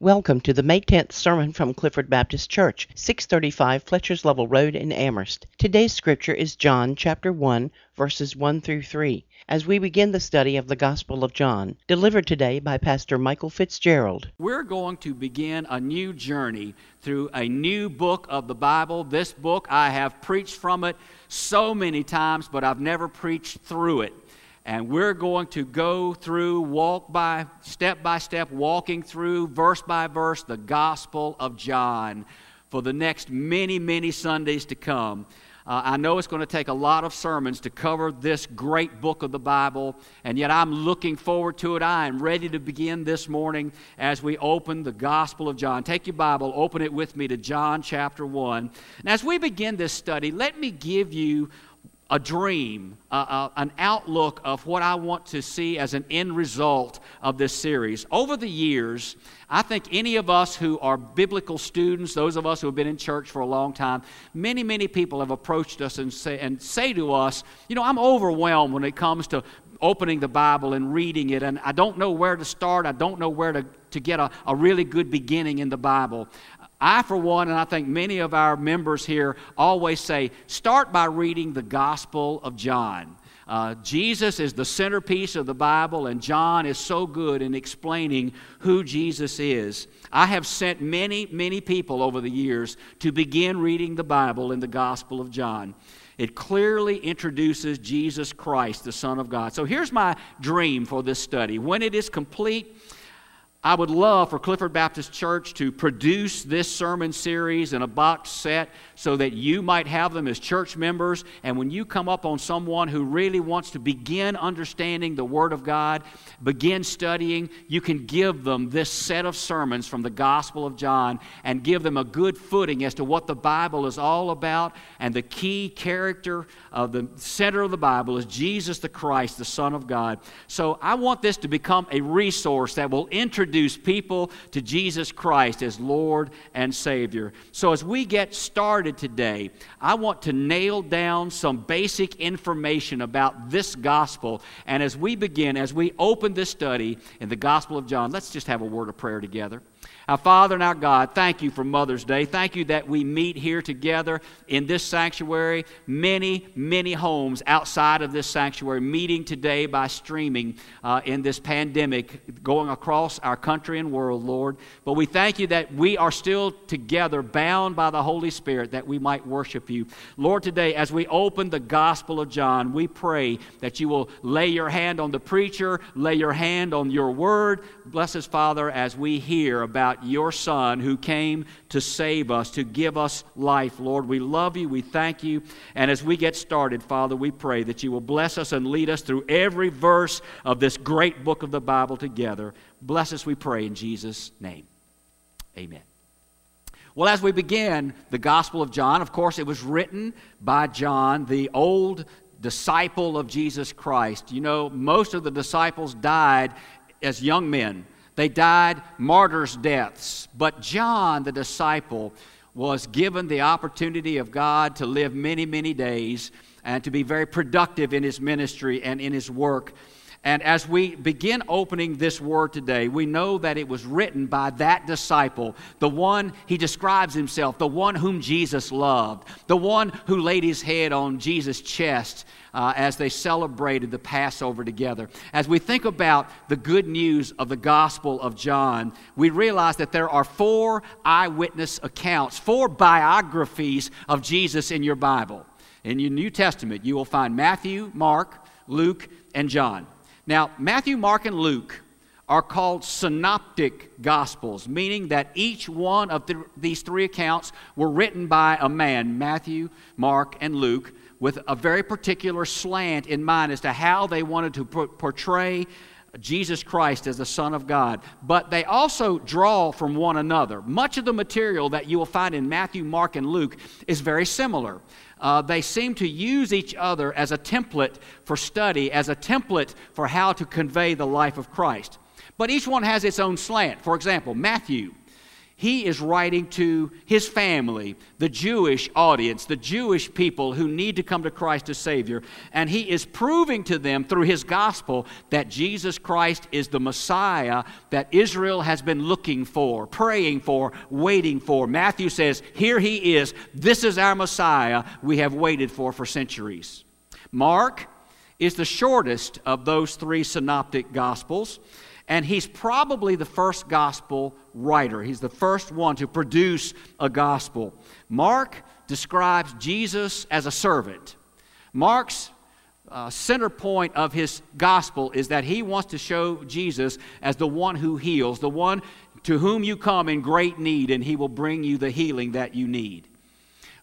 Welcome to the May 10th sermon from Clifford Baptist Church, 635 Fletcher's Level Road in Amherst. Today's scripture is John chapter 1, verses 1 through 3, as we begin the study of the Gospel of John, delivered today by Pastor Michael Fitzgerald. We're going to begin a new journey through a new book of the Bible. This book, I have preached from it so many times, but I've never preached through it and we're going to go through, walk by, step by step, walking through, verse by verse, the Gospel of John for the next many, many Sundays to come. Uh, I know it's going to take a lot of sermons to cover this great book of the Bible, and yet I'm looking forward to it. I am ready to begin this morning as we open the Gospel of John. Take your Bible, open it with me to John chapter 1. And as we begin this study, let me give you a dream, an outlook of what I want to see as an end result of this series. Over the years, I think any of us who are biblical students, those of us who have been in church for a long time, many, many people have approached us and say, and say to us, you know, I'm overwhelmed when it comes to opening the Bible and reading it, and I don't know where to start. I don't know where to, to get a, a really good beginning in the Bible. I, for one, and I think many of our members here always say, start by reading the Gospel of John. Uh, Jesus is the centerpiece of the Bible, and John is so good in explaining who Jesus is. I have sent many, many people over the years to begin reading the Bible in the Gospel of John. It clearly introduces Jesus Christ, the Son of God. So here's my dream for this study. When it is complete, I would love for Clifford Baptist Church to produce this sermon series in a box set so that you might have them as church members. And when you come up on someone who really wants to begin understanding the Word of God, begin studying, you can give them this set of sermons from the Gospel of John and give them a good footing as to what the Bible is all about. And the key character of the center of the Bible is Jesus the Christ, the Son of God. So I want this to become a resource that will introduce people to Jesus Christ as Lord and Savior. So as we get started, started today, I want to nail down some basic information about this gospel. And as we begin, as we open this study in the Gospel of John, let's just have a word of prayer together. Our Father and our God, thank you for Mother's Day. Thank you that we meet here together in this sanctuary. Many, many homes outside of this sanctuary meeting today by streaming uh, in this pandemic going across our country and world, Lord. But we thank you that we are still together, bound by the Holy Spirit, that we might worship you. Lord, today, as we open the Gospel of John, we pray that you will lay your hand on the preacher, lay your hand on your word. Bless us, Father, as we hear about your Son who came to save us, to give us life. Lord, we love you. We thank you. And as we get started, Father, we pray that you will bless us and lead us through every verse of this great book of the Bible together. Bless us, we pray, in Jesus' name. Amen. Well, as we begin the Gospel of John, of course, it was written by John, the old disciple of Jesus Christ. You know, most of the disciples died as young men. They died martyrs' deaths. But John, the disciple, was given the opportunity of God to live many, many days and to be very productive in his ministry and in his work. And as we begin opening this word today, we know that it was written by that disciple, the one he describes himself, the one whom Jesus loved, the one who laid his head on Jesus' chest uh, as they celebrated the Passover together. As we think about the good news of the Gospel of John, we realize that there are four eyewitness accounts, four biographies of Jesus in your Bible. In your New Testament, you will find Matthew, Mark, Luke, and John. Now, Matthew, Mark, and Luke are called synoptic gospels, meaning that each one of the, these three accounts were written by a man, Matthew, Mark, and Luke, with a very particular slant in mind as to how they wanted to portray Jesus Christ as the Son of God. But they also draw from one another. Much of the material that you will find in Matthew, Mark, and Luke is very similar uh, they seem to use each other as a template for study, as a template for how to convey the life of Christ. But each one has its own slant. For example, Matthew. He is writing to his family, the Jewish audience, the Jewish people who need to come to Christ as Savior. And he is proving to them through his gospel that Jesus Christ is the Messiah that Israel has been looking for, praying for, waiting for. Matthew says, Here he is. This is our Messiah we have waited for for centuries. Mark is the shortest of those three synoptic gospels. And he's probably the first gospel writer. He's the first one to produce a gospel. Mark describes Jesus as a servant. Mark's uh, center point of his gospel is that he wants to show Jesus as the one who heals, the one to whom you come in great need, and he will bring you the healing that you need.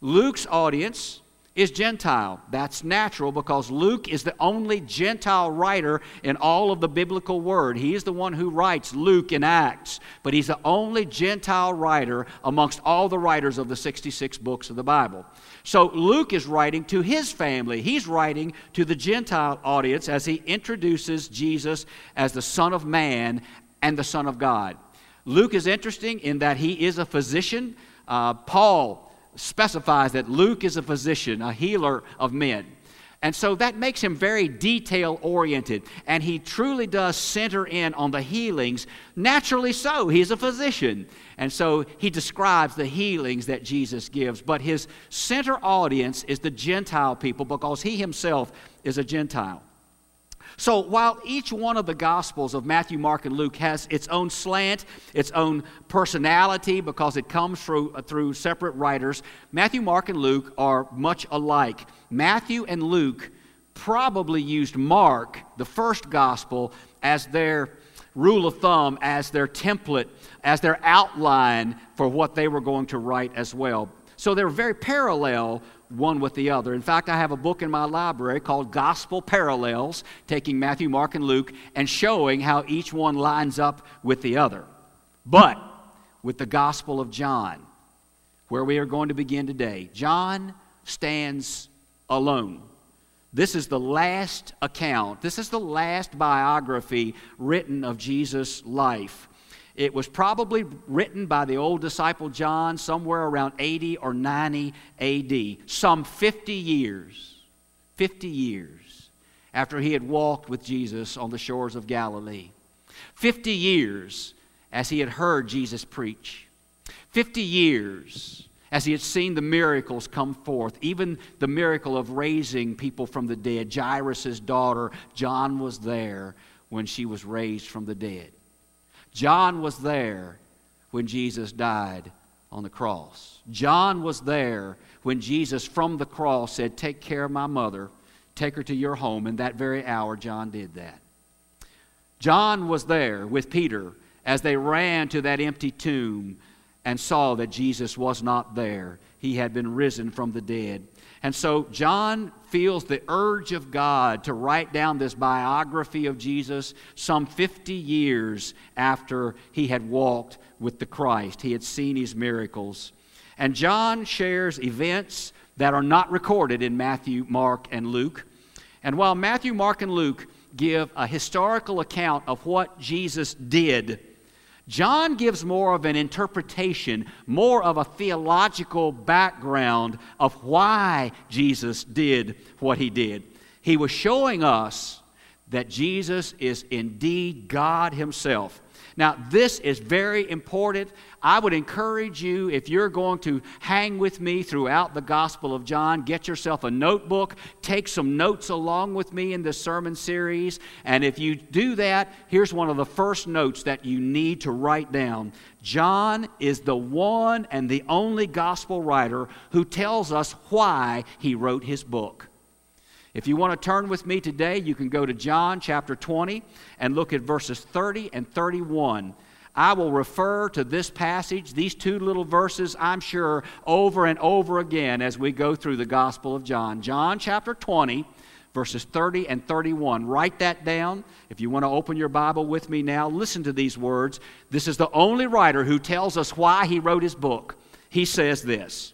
Luke's audience is Gentile. That's natural because Luke is the only Gentile writer in all of the biblical word. He is the one who writes Luke and Acts, but he's the only Gentile writer amongst all the writers of the 66 books of the Bible. So Luke is writing to his family. He's writing to the Gentile audience as he introduces Jesus as the Son of Man and the Son of God. Luke is interesting in that he is a physician. Uh, Paul specifies that Luke is a physician, a healer of men. And so that makes him very detail oriented. And he truly does center in on the healings. Naturally so, he's a physician. And so he describes the healings that Jesus gives. But his center audience is the Gentile people because he himself is a Gentile. So while each one of the Gospels of Matthew, Mark, and Luke has its own slant, its own personality, because it comes through, uh, through separate writers, Matthew, Mark, and Luke are much alike. Matthew and Luke probably used Mark, the first Gospel, as their rule of thumb, as their template, as their outline for what they were going to write as well. So they're very parallel one with the other. In fact, I have a book in my library called Gospel Parallels, taking Matthew, Mark, and Luke and showing how each one lines up with the other. But with the Gospel of John, where we are going to begin today, John stands alone. This is the last account, this is the last biography written of Jesus' life. It was probably written by the old disciple John somewhere around 80 or 90 AD, some 50 years, 50 years after he had walked with Jesus on the shores of Galilee. 50 years as he had heard Jesus preach. 50 years as he had seen the miracles come forth, even the miracle of raising people from the dead. Jairus' daughter, John was there when she was raised from the dead. John was there when Jesus died on the cross. John was there when Jesus from the cross said, Take care of my mother, take her to your home. And that very hour, John did that. John was there with Peter as they ran to that empty tomb and saw that Jesus was not there. He had been risen from the dead. And so John feels the urge of God to write down this biography of Jesus some 50 years after he had walked with the Christ. He had seen his miracles. And John shares events that are not recorded in Matthew, Mark, and Luke. And while Matthew, Mark, and Luke give a historical account of what Jesus did, John gives more of an interpretation, more of a theological background of why Jesus did what he did. He was showing us that Jesus is indeed God Himself. Now, this is very important. I would encourage you, if you're going to hang with me throughout the Gospel of John, get yourself a notebook, take some notes along with me in this sermon series. And if you do that, here's one of the first notes that you need to write down. John is the one and the only Gospel writer who tells us why he wrote his book. If you want to turn with me today, you can go to John chapter 20 and look at verses 30 and 31. I will refer to this passage, these two little verses, I'm sure, over and over again as we go through the Gospel of John. John chapter 20, verses 30 and 31. Write that down. If you want to open your Bible with me now, listen to these words. This is the only writer who tells us why he wrote his book. He says this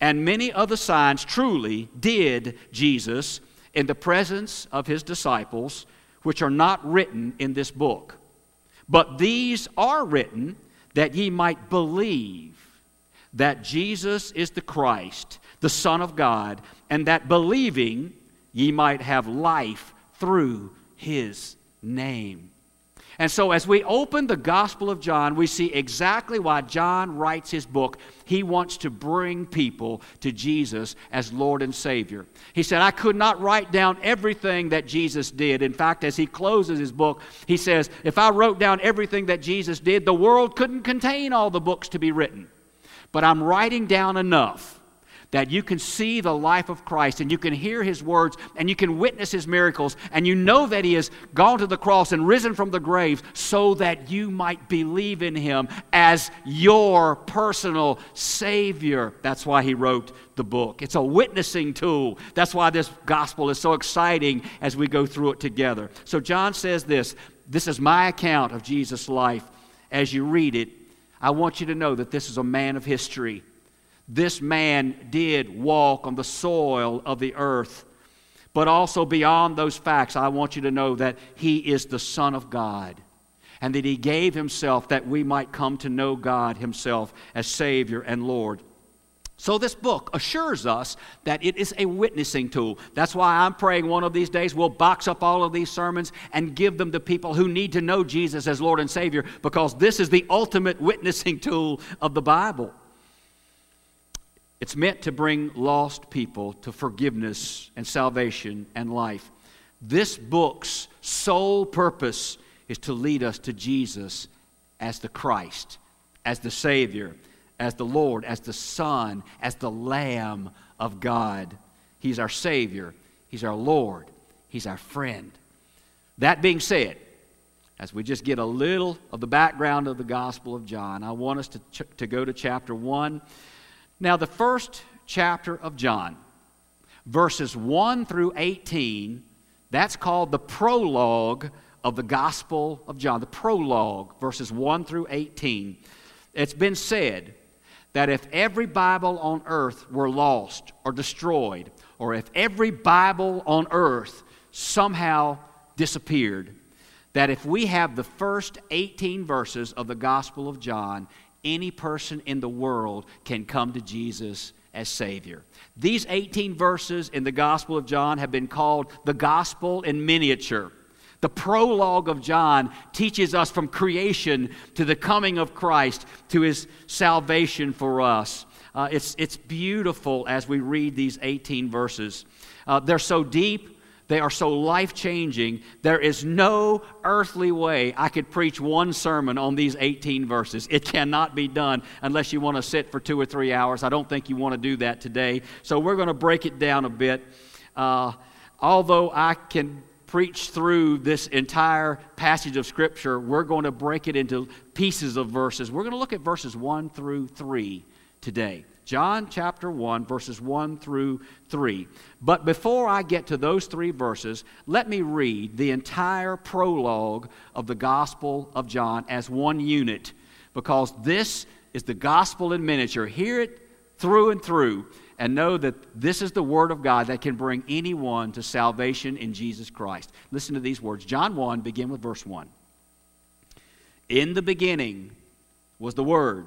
And many other signs truly did Jesus in the presence of his disciples, which are not written in this book. But these are written that ye might believe that Jesus is the Christ, the Son of God, and that believing ye might have life through his name. And so, as we open the Gospel of John, we see exactly why John writes his book. He wants to bring people to Jesus as Lord and Savior. He said, I could not write down everything that Jesus did. In fact, as he closes his book, he says, If I wrote down everything that Jesus did, the world couldn't contain all the books to be written. But I'm writing down enough that you can see the life of Christ and you can hear his words and you can witness his miracles and you know that he has gone to the cross and risen from the grave so that you might believe in him as your personal Savior. That's why he wrote the book. It's a witnessing tool. That's why this gospel is so exciting as we go through it together. So John says this this is my account of Jesus' life. As you read it, I want you to know that this is a man of history. This man did walk on the soil of the earth. But also beyond those facts, I want you to know that he is the Son of God and that he gave himself that we might come to know God himself as Savior and Lord. So, this book assures us that it is a witnessing tool. That's why I'm praying one of these days we'll box up all of these sermons and give them to people who need to know Jesus as Lord and Savior because this is the ultimate witnessing tool of the Bible. It's meant to bring lost people to forgiveness and salvation and life. This book's sole purpose is to lead us to Jesus as the Christ, as the Savior, as the Lord, as the Son, as the Lamb of God. He's our Savior, He's our Lord, He's our friend. That being said, as we just get a little of the background of the Gospel of John, I want us to, ch- to go to chapter 1 now, the first chapter of John, verses 1 through 18, that's called the prologue of the Gospel of John. The prologue, verses 1 through 18. It's been said that if every Bible on earth were lost or destroyed, or if every Bible on earth somehow disappeared, that if we have the first 18 verses of the Gospel of John, any person in the world can come to Jesus as Savior. These 18 verses in the Gospel of John have been called the Gospel in miniature. The prologue of John teaches us from creation to the coming of Christ to his salvation for us. Uh, it's, it's beautiful as we read these 18 verses. Uh, they're so deep, they are so life changing. There is no earthly way I could preach one sermon on these 18 verses. It cannot be done unless you want to sit for two or three hours. I don't think you want to do that today. So we're going to break it down a bit. Uh, although I can preach through this entire passage of Scripture, we're going to break it into pieces of verses. We're going to look at verses 1 through 3 today. John chapter 1, verses 1 through 3. But before I get to those three verses, let me read the entire prologue of the Gospel of John as one unit, because this is the gospel in miniature. Hear it through and through, and know that this is the Word of God that can bring anyone to salvation in Jesus Christ. Listen to these words John 1, begin with verse 1. In the beginning was the Word,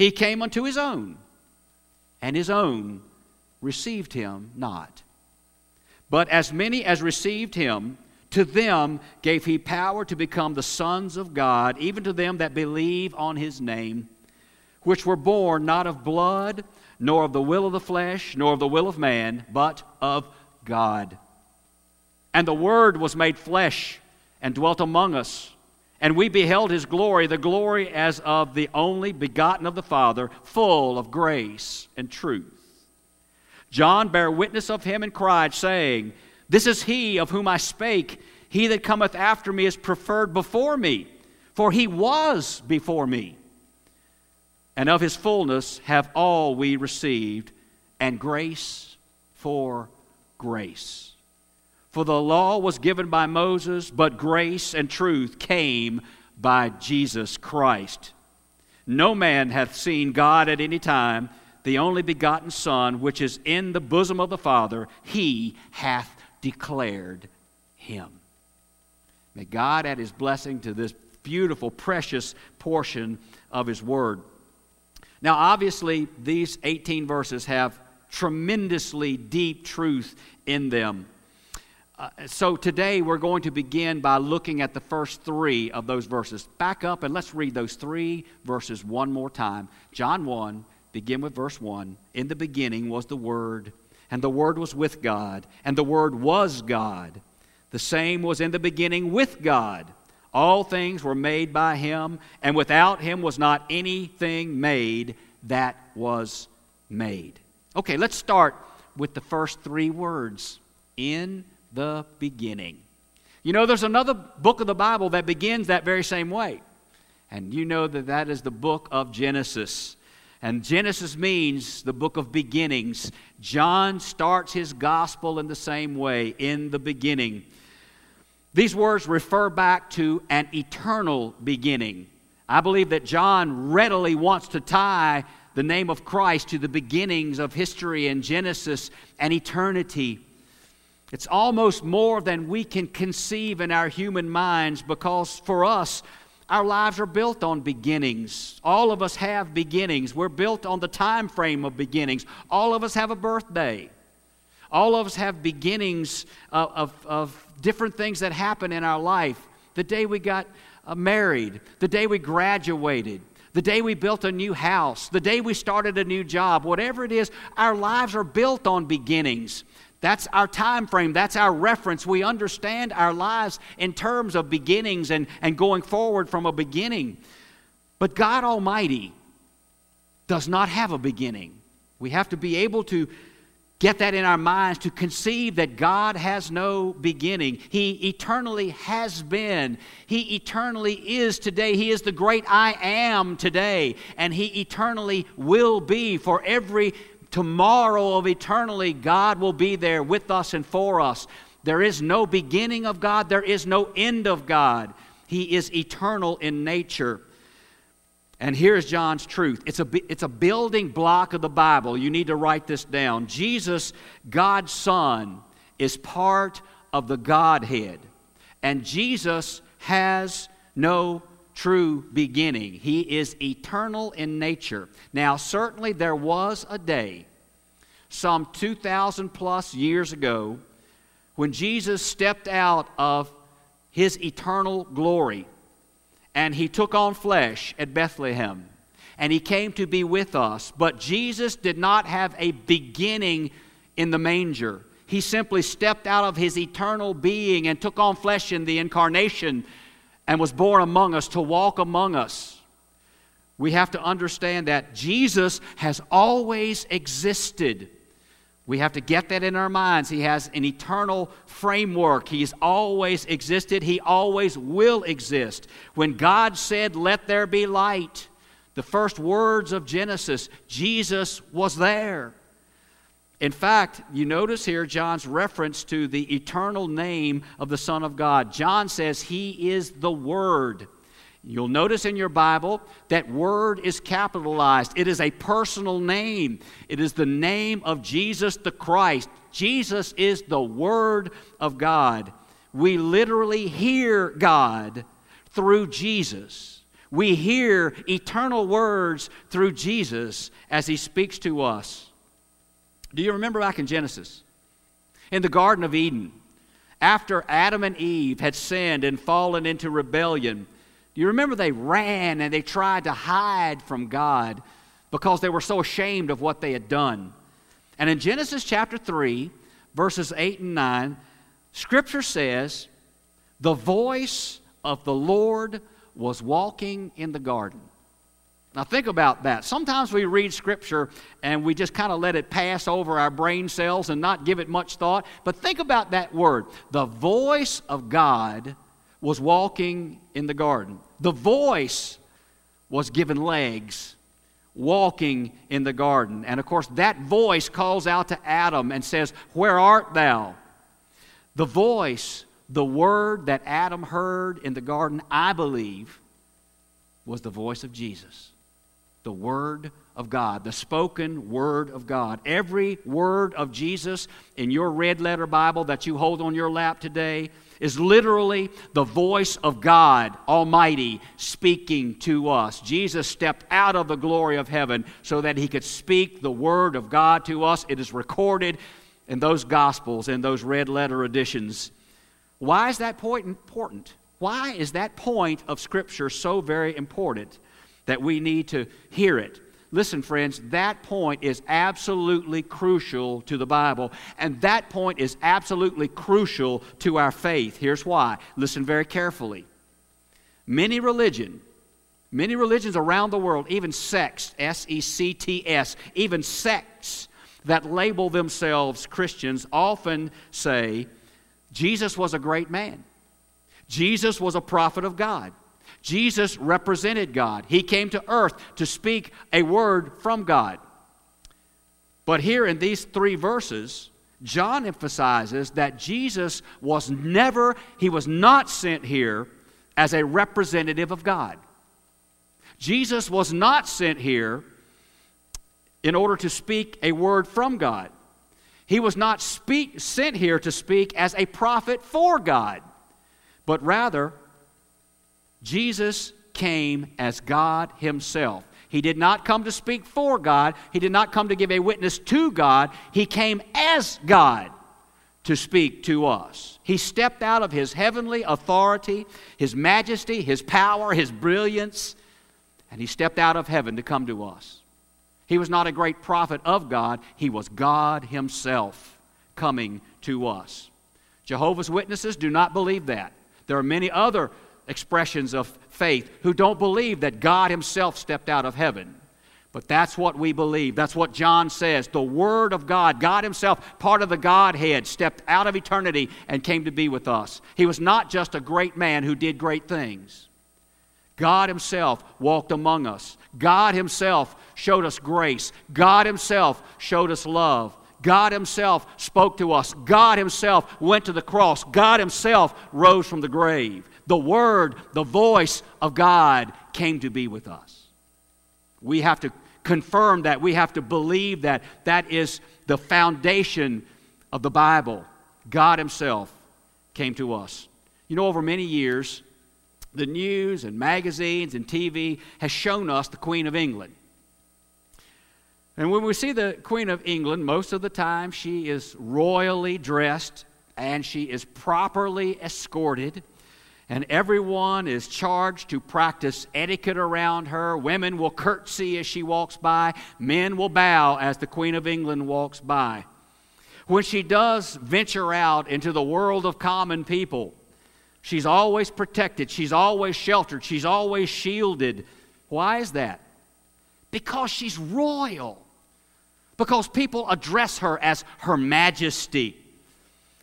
He came unto his own, and his own received him not. But as many as received him, to them gave he power to become the sons of God, even to them that believe on his name, which were born not of blood, nor of the will of the flesh, nor of the will of man, but of God. And the Word was made flesh and dwelt among us. And we beheld his glory, the glory as of the only begotten of the Father, full of grace and truth. John bare witness of him and cried, saying, This is he of whom I spake. He that cometh after me is preferred before me, for he was before me. And of his fullness have all we received, and grace for grace. For the law was given by Moses, but grace and truth came by Jesus Christ. No man hath seen God at any time, the only begotten Son, which is in the bosom of the Father, he hath declared him. May God add his blessing to this beautiful, precious portion of his word. Now, obviously, these 18 verses have tremendously deep truth in them. Uh, so today we're going to begin by looking at the first three of those verses. Back up and let's read those three verses one more time. John 1, begin with verse 1. In the beginning was the Word, and the Word was with God, and the Word was God. The same was in the beginning with God. All things were made by him, and without him was not anything made that was made. Okay, let's start with the first three words in the beginning. You know, there's another book of the Bible that begins that very same way. And you know that that is the book of Genesis. And Genesis means the book of beginnings. John starts his gospel in the same way, in the beginning. These words refer back to an eternal beginning. I believe that John readily wants to tie the name of Christ to the beginnings of history and Genesis and eternity. It's almost more than we can conceive in our human minds because for us, our lives are built on beginnings. All of us have beginnings. We're built on the time frame of beginnings. All of us have a birthday. All of us have beginnings of, of, of different things that happen in our life. The day we got uh, married, the day we graduated, the day we built a new house, the day we started a new job, whatever it is, our lives are built on beginnings. That's our time frame. That's our reference. We understand our lives in terms of beginnings and, and going forward from a beginning. But God Almighty does not have a beginning. We have to be able to get that in our minds to conceive that God has no beginning. He eternally has been. He eternally is today. He is the great I am today. And He eternally will be for every tomorrow of eternally, God will be there with us and for us. There is no beginning of God, there is no end of God. He is eternal in nature. And here's John's truth it's a, it's a building block of the Bible. You need to write this down. Jesus, God's Son, is part of the Godhead. And Jesus has no true beginning. He is eternal in nature. Now, certainly there was a day, some 2,000 plus years ago, when Jesus stepped out of his eternal glory and he took on flesh at Bethlehem and he came to be with us. But Jesus did not have a beginning in the manger. He simply stepped out of his eternal being and took on flesh in the incarnation and was born among us to walk among us. We have to understand that Jesus has always existed. We have to get that in our minds. He has an eternal framework. He's always existed. He always will exist. When God said, Let there be light, the first words of Genesis, Jesus was there. In fact, you notice here John's reference to the eternal name of the Son of God. John says he is the Word. You'll notice in your Bible that word is capitalized. It is a personal name. It is the name of Jesus the Christ. Jesus is the Word of God. We literally hear God through Jesus. We hear eternal words through Jesus as He speaks to us. Do you remember back in Genesis? In the Garden of Eden, after Adam and Eve had sinned and fallen into rebellion, do you remember they ran and they tried to hide from God? because they were so ashamed of what they had done. And in Genesis chapter 3, verses 8 and 9, Scripture says, The voice of the Lord was walking in the garden. Now, think about that. Sometimes we read Scripture and we just kind of let it pass over our brain cells and not give it much thought. But think about that word. The voice of God was walking in the garden. The voice was given legs, walking in the garden. And of course, that voice calls out to Adam and says, Where art thou? The voice, the word that Adam heard in the garden, I believe, was the voice of Jesus the Word of God, the spoken Word of God. Every word of Jesus in your red letter Bible that you hold on your lap today is literally the voice of God Almighty speaking to us. Jesus stepped out of the glory of heaven so that he could speak the Word of God to us. It is recorded in those Gospels, in those red letter editions. Why is that point important? Why is that point of Scripture so very important? That we need to hear it. Listen, friends, that point is absolutely crucial to the Bible, and that point is absolutely crucial to our faith. Here's why. Listen very carefully. Many religion, many religions around the world, even sects, S E C T S, even sects that label themselves Christians often say Jesus was a great man. Jesus was a prophet of God. Jesus represented God. He came to earth to speak a word from God. But here in these three verses, John emphasizes that Jesus was never, he was not sent here as a representative of God. Jesus was not sent here in order to speak a word from God. He was not speak, sent here to speak as a prophet for God, but rather Jesus came as God Himself. He did not come to speak for God, He did not come to give a witness to God. He came as God to speak to us. He stepped out of His heavenly authority, His majesty, His power, His brilliance, and He stepped out of heaven to come to us. He was not a great prophet of God, He was God Himself coming to us. Jehovah's Witnesses do not believe that. There are many other expressions of faith who don't believe that God Himself stepped out of heaven. But that's what we believe. That's what John says. The Word of God, God Himself, part of the Godhead, stepped out of eternity and came to be with us. He was not just a great man who did great things. God Himself walked among us. God Himself showed us grace. God Himself showed us love. God Himself spoke to us. God Himself went to the cross. God Himself rose from the grave the Word, the voice of God came to be with us. We have to confirm that. We have to believe that. That is the foundation of the Bible. God Himself came to us. You know, over many years, the news and magazines and TV has shown us the Queen of England. And when we see the Queen of England, most of the time she is royally dressed and she is properly escorted and everyone is charged to practice etiquette around her. Women will curtsy as she walks by, men will bow as the Queen of England walks by. When she does venture out into the world of common people, she's always protected, she's always sheltered, she's always shielded. Why is that? Because she's royal. Because people address her as Her Majesty.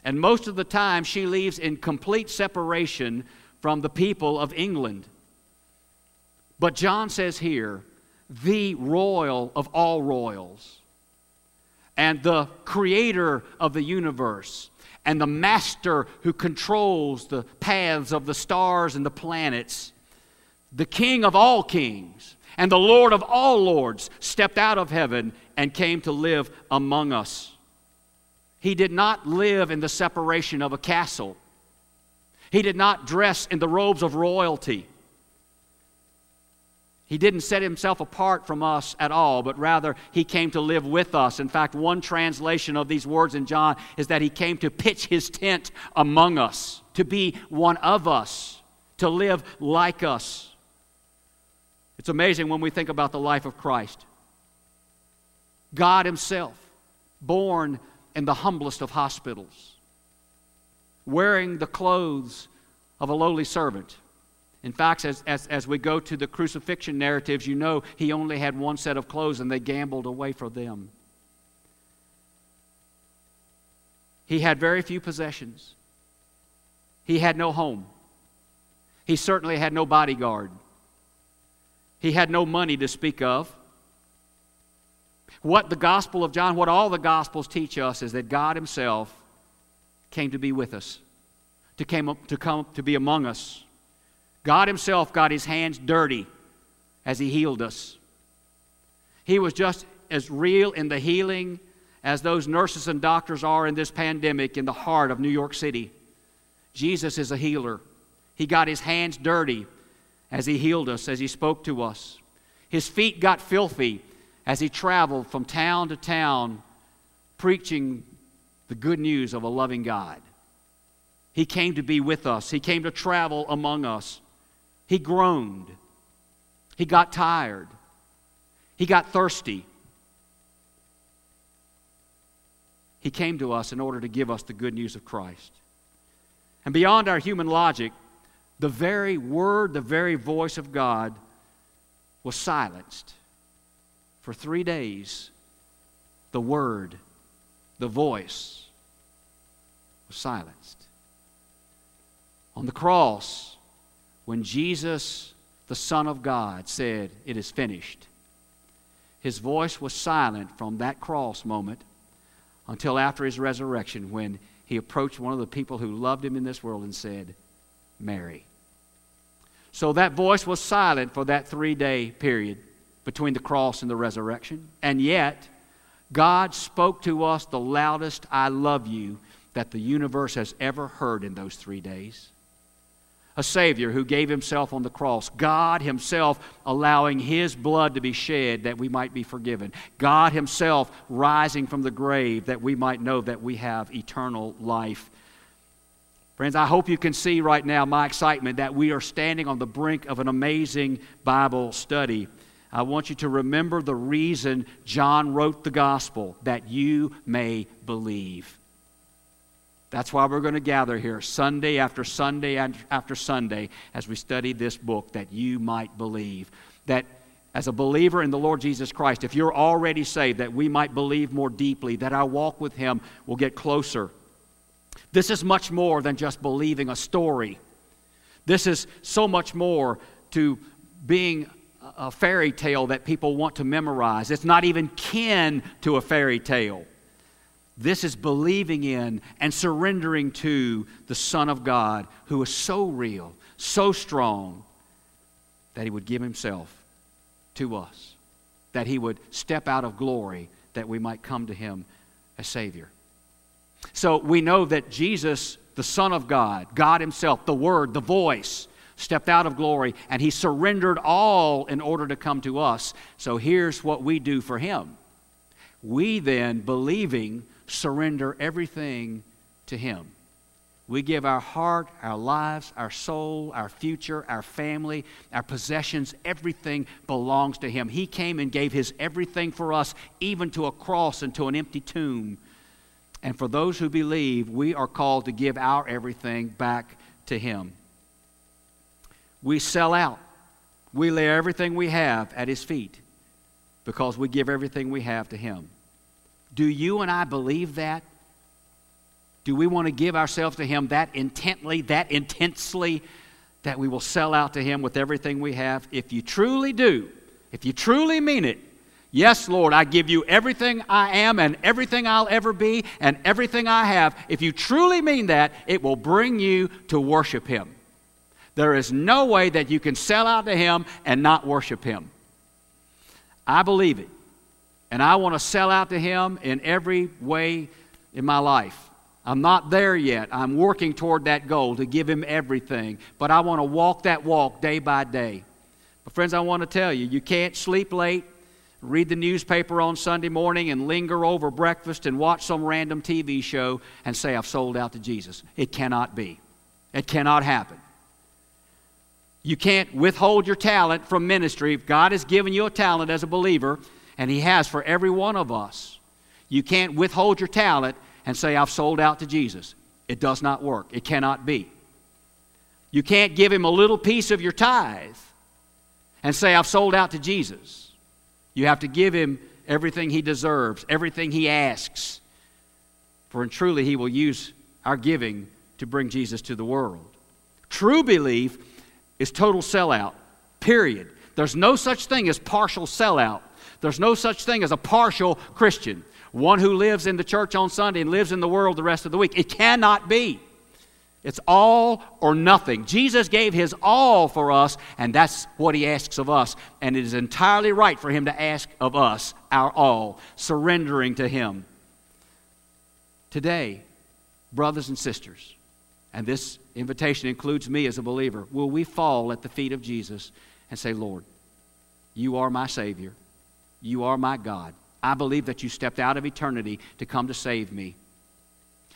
And most of the time, she leaves in complete separation from the people of England. But John says here, the royal of all royals, and the creator of the universe, and the master who controls the paths of the stars and the planets, the king of all kings, and the Lord of all lords, stepped out of heaven and came to live among us. He did not live in the separation of a castle. He did not dress in the robes of royalty. He didn't set himself apart from us at all, but rather he came to live with us. In fact, one translation of these words in John is that he came to pitch his tent among us, to be one of us, to live like us. It's amazing when we think about the life of Christ. God Himself, born in the humblest of hospitals, wearing the clothes of a lowly servant. In fact, as, as, as we go to the crucifixion narratives, you know he only had one set of clothes and they gambled away for them. He had very few possessions. He had no home. He certainly had no bodyguard. He had no money to speak of. What the Gospel of John, what all the Gospels teach us is that God Himself came to be with us, to, came, to come to be among us. God Himself got His hands dirty as He healed us. He was just as real in the healing as those nurses and doctors are in this pandemic in the heart of New York City. Jesus is a healer. He got His hands dirty as He healed us, as He spoke to us. His feet got filthy as he traveled from town to town preaching the good news of a loving God. He came to be with us, he came to travel among us. He groaned, he got tired, he got thirsty. He came to us in order to give us the good news of Christ. And beyond our human logic, the very word, the very voice of God was silenced for three days, the word, the voice was silenced. On the cross, when Jesus, the Son of God, said, It is finished, his voice was silent from that cross moment until after his resurrection when he approached one of the people who loved him in this world and said, Mary. So that voice was silent for that three day period between the cross and the resurrection. And yet, God spoke to us the loudest I love you that the universe has ever heard in those three days. A Savior who gave Himself on the cross. God Himself allowing His blood to be shed that we might be forgiven. God Himself rising from the grave that we might know that we have eternal life. Friends, I hope you can see right now my excitement that we are standing on the brink of an amazing Bible study. I want you to remember the reason John wrote the gospel that you may believe. That's why we're going to gather here Sunday after Sunday after Sunday as we study this book that you might believe. That as a believer in the Lord Jesus Christ, if you're already saved, that we might believe more deeply, that our walk with Him will get closer. This is much more than just believing a story. This is so much more to being a fairy tale that people want to memorize. It's not even kin to a fairy tale. This is believing in and surrendering to the Son of God who is so real, so strong, that he would give himself to us, that he would step out of glory that we might come to him as Savior. So we know that Jesus, the Son of God, God Himself, the Word, the voice, stepped out of glory, and he surrendered all in order to come to us. So here's what we do for him. We then, believing, surrender everything to him. We give our heart, our lives, our soul, our future, our family, our possessions, everything belongs to Him. He came and gave His everything for us, even to a cross and to an empty tomb. And for those who believe, we are called to give our everything back to Him we sell out. We lay everything we have at His feet because we give everything we have to Him. Do you and I believe that? Do we want to give ourselves to Him that intently, that intensely, that we will sell out to Him with everything we have? If you truly do, if you truly mean it, yes, Lord, I give you everything I am and everything I'll ever be and everything I have. If you truly mean that, it will bring you to worship Him. There is no way that you can sell out to Him and not worship Him. I believe it. And I want to sell out to Him in every way in my life. I'm not there yet. I'm working toward that goal to give Him everything. But I want to walk that walk day by day. But, friends, I want to tell you, you can't sleep late, read the newspaper on Sunday morning, and linger over breakfast and watch some random TV show and say, I've sold out to Jesus. It cannot be. It cannot happen. You can't withhold your talent from ministry. If God has given you a talent as a believer and He has for every one of us. You can't withhold your talent and say, I've sold out to Jesus. It does not work, it cannot be. You can't give Him a little piece of your tithe and say, I've sold out to Jesus. You have to give Him everything He deserves, everything He asks. For and truly, He will use our giving to bring Jesus to the world. True belief is total sellout, period. There's no such thing as partial sellout. There's no such thing as a partial Christian, one who lives in the church on Sunday and lives in the world the rest of the week. It cannot be. It's all or nothing. Jesus gave his all for us, and that's what he asks of us. And it is entirely right for him to ask of us our all, surrendering to him. Today, brothers and sisters, and this invitation includes me as a believer, will we fall at the feet of Jesus and say, Lord, you are my Savior. You are my God. I believe that you stepped out of eternity to come to save me.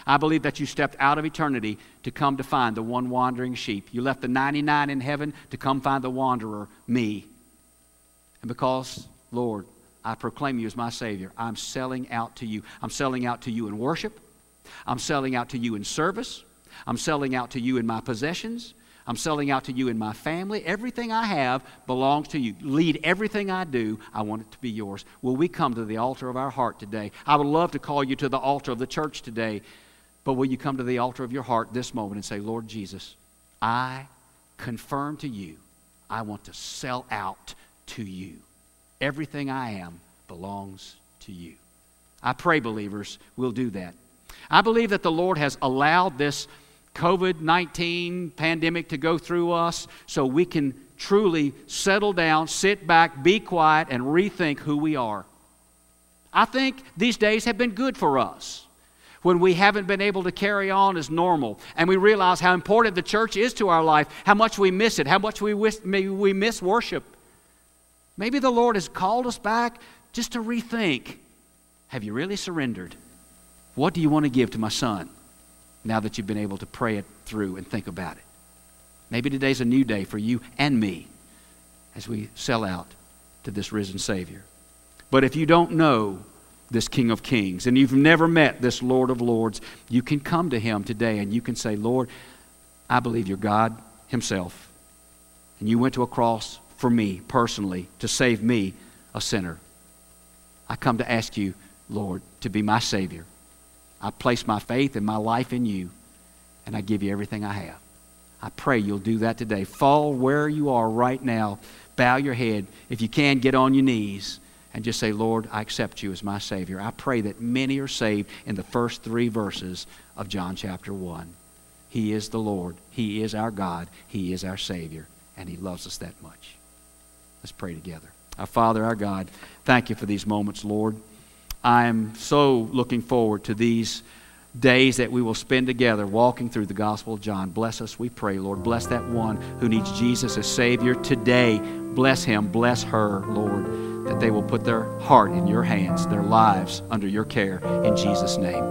I believe that you stepped out of eternity to come to find the one wandering sheep. You left the 99 in heaven to come find the wanderer, me. And because, Lord, I proclaim you as my Savior, I'm selling out to you. I'm selling out to you in worship. I'm selling out to you in service. I'm selling out to you in my possessions. I'm selling out to you in my family. Everything I have belongs to you. Lead everything I do. I want it to be yours. Will we come to the altar of our heart today? I would love to call you to the altar of the church today, but will you come to the altar of your heart this moment and say, Lord Jesus, I confirm to you, I want to sell out to you. Everything I am belongs to you. I pray, believers, we'll do that. I believe that the Lord has allowed this COVID 19 pandemic to go through us so we can truly settle down, sit back, be quiet, and rethink who we are. I think these days have been good for us when we haven't been able to carry on as normal and we realize how important the church is to our life, how much we miss it, how much we, wish, maybe we miss worship. Maybe the Lord has called us back just to rethink have you really surrendered? What do you want to give to my son? Now that you've been able to pray it through and think about it. Maybe today's a new day for you and me as we sell out to this risen Savior. But if you don't know this King of Kings and you've never met this Lord of Lords, you can come to Him today and you can say, Lord, I believe you're God Himself. And you went to a cross for me personally to save me, a sinner. I come to ask you, Lord, to be my Savior. I place my faith and my life in you, and I give you everything I have. I pray you'll do that today. Fall where you are right now. Bow your head. If you can, get on your knees and just say, Lord, I accept you as my Savior. I pray that many are saved in the first three verses of John chapter 1. He is the Lord. He is our God. He is our Savior. And He loves us that much. Let's pray together. Our Father, our God, thank you for these moments, Lord. I am so looking forward to these days that we will spend together walking through the Gospel of John. Bless us, we pray, Lord. Bless that one who needs Jesus as Savior today. Bless him, bless her, Lord, that they will put their heart in your hands, their lives under your care. In Jesus' name,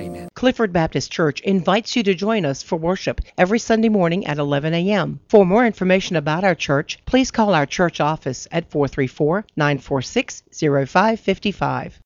amen. Clifford Baptist Church invites you to join us for worship every Sunday morning at 11 a.m. For more information about our church, please call our church office at 434 946 0555.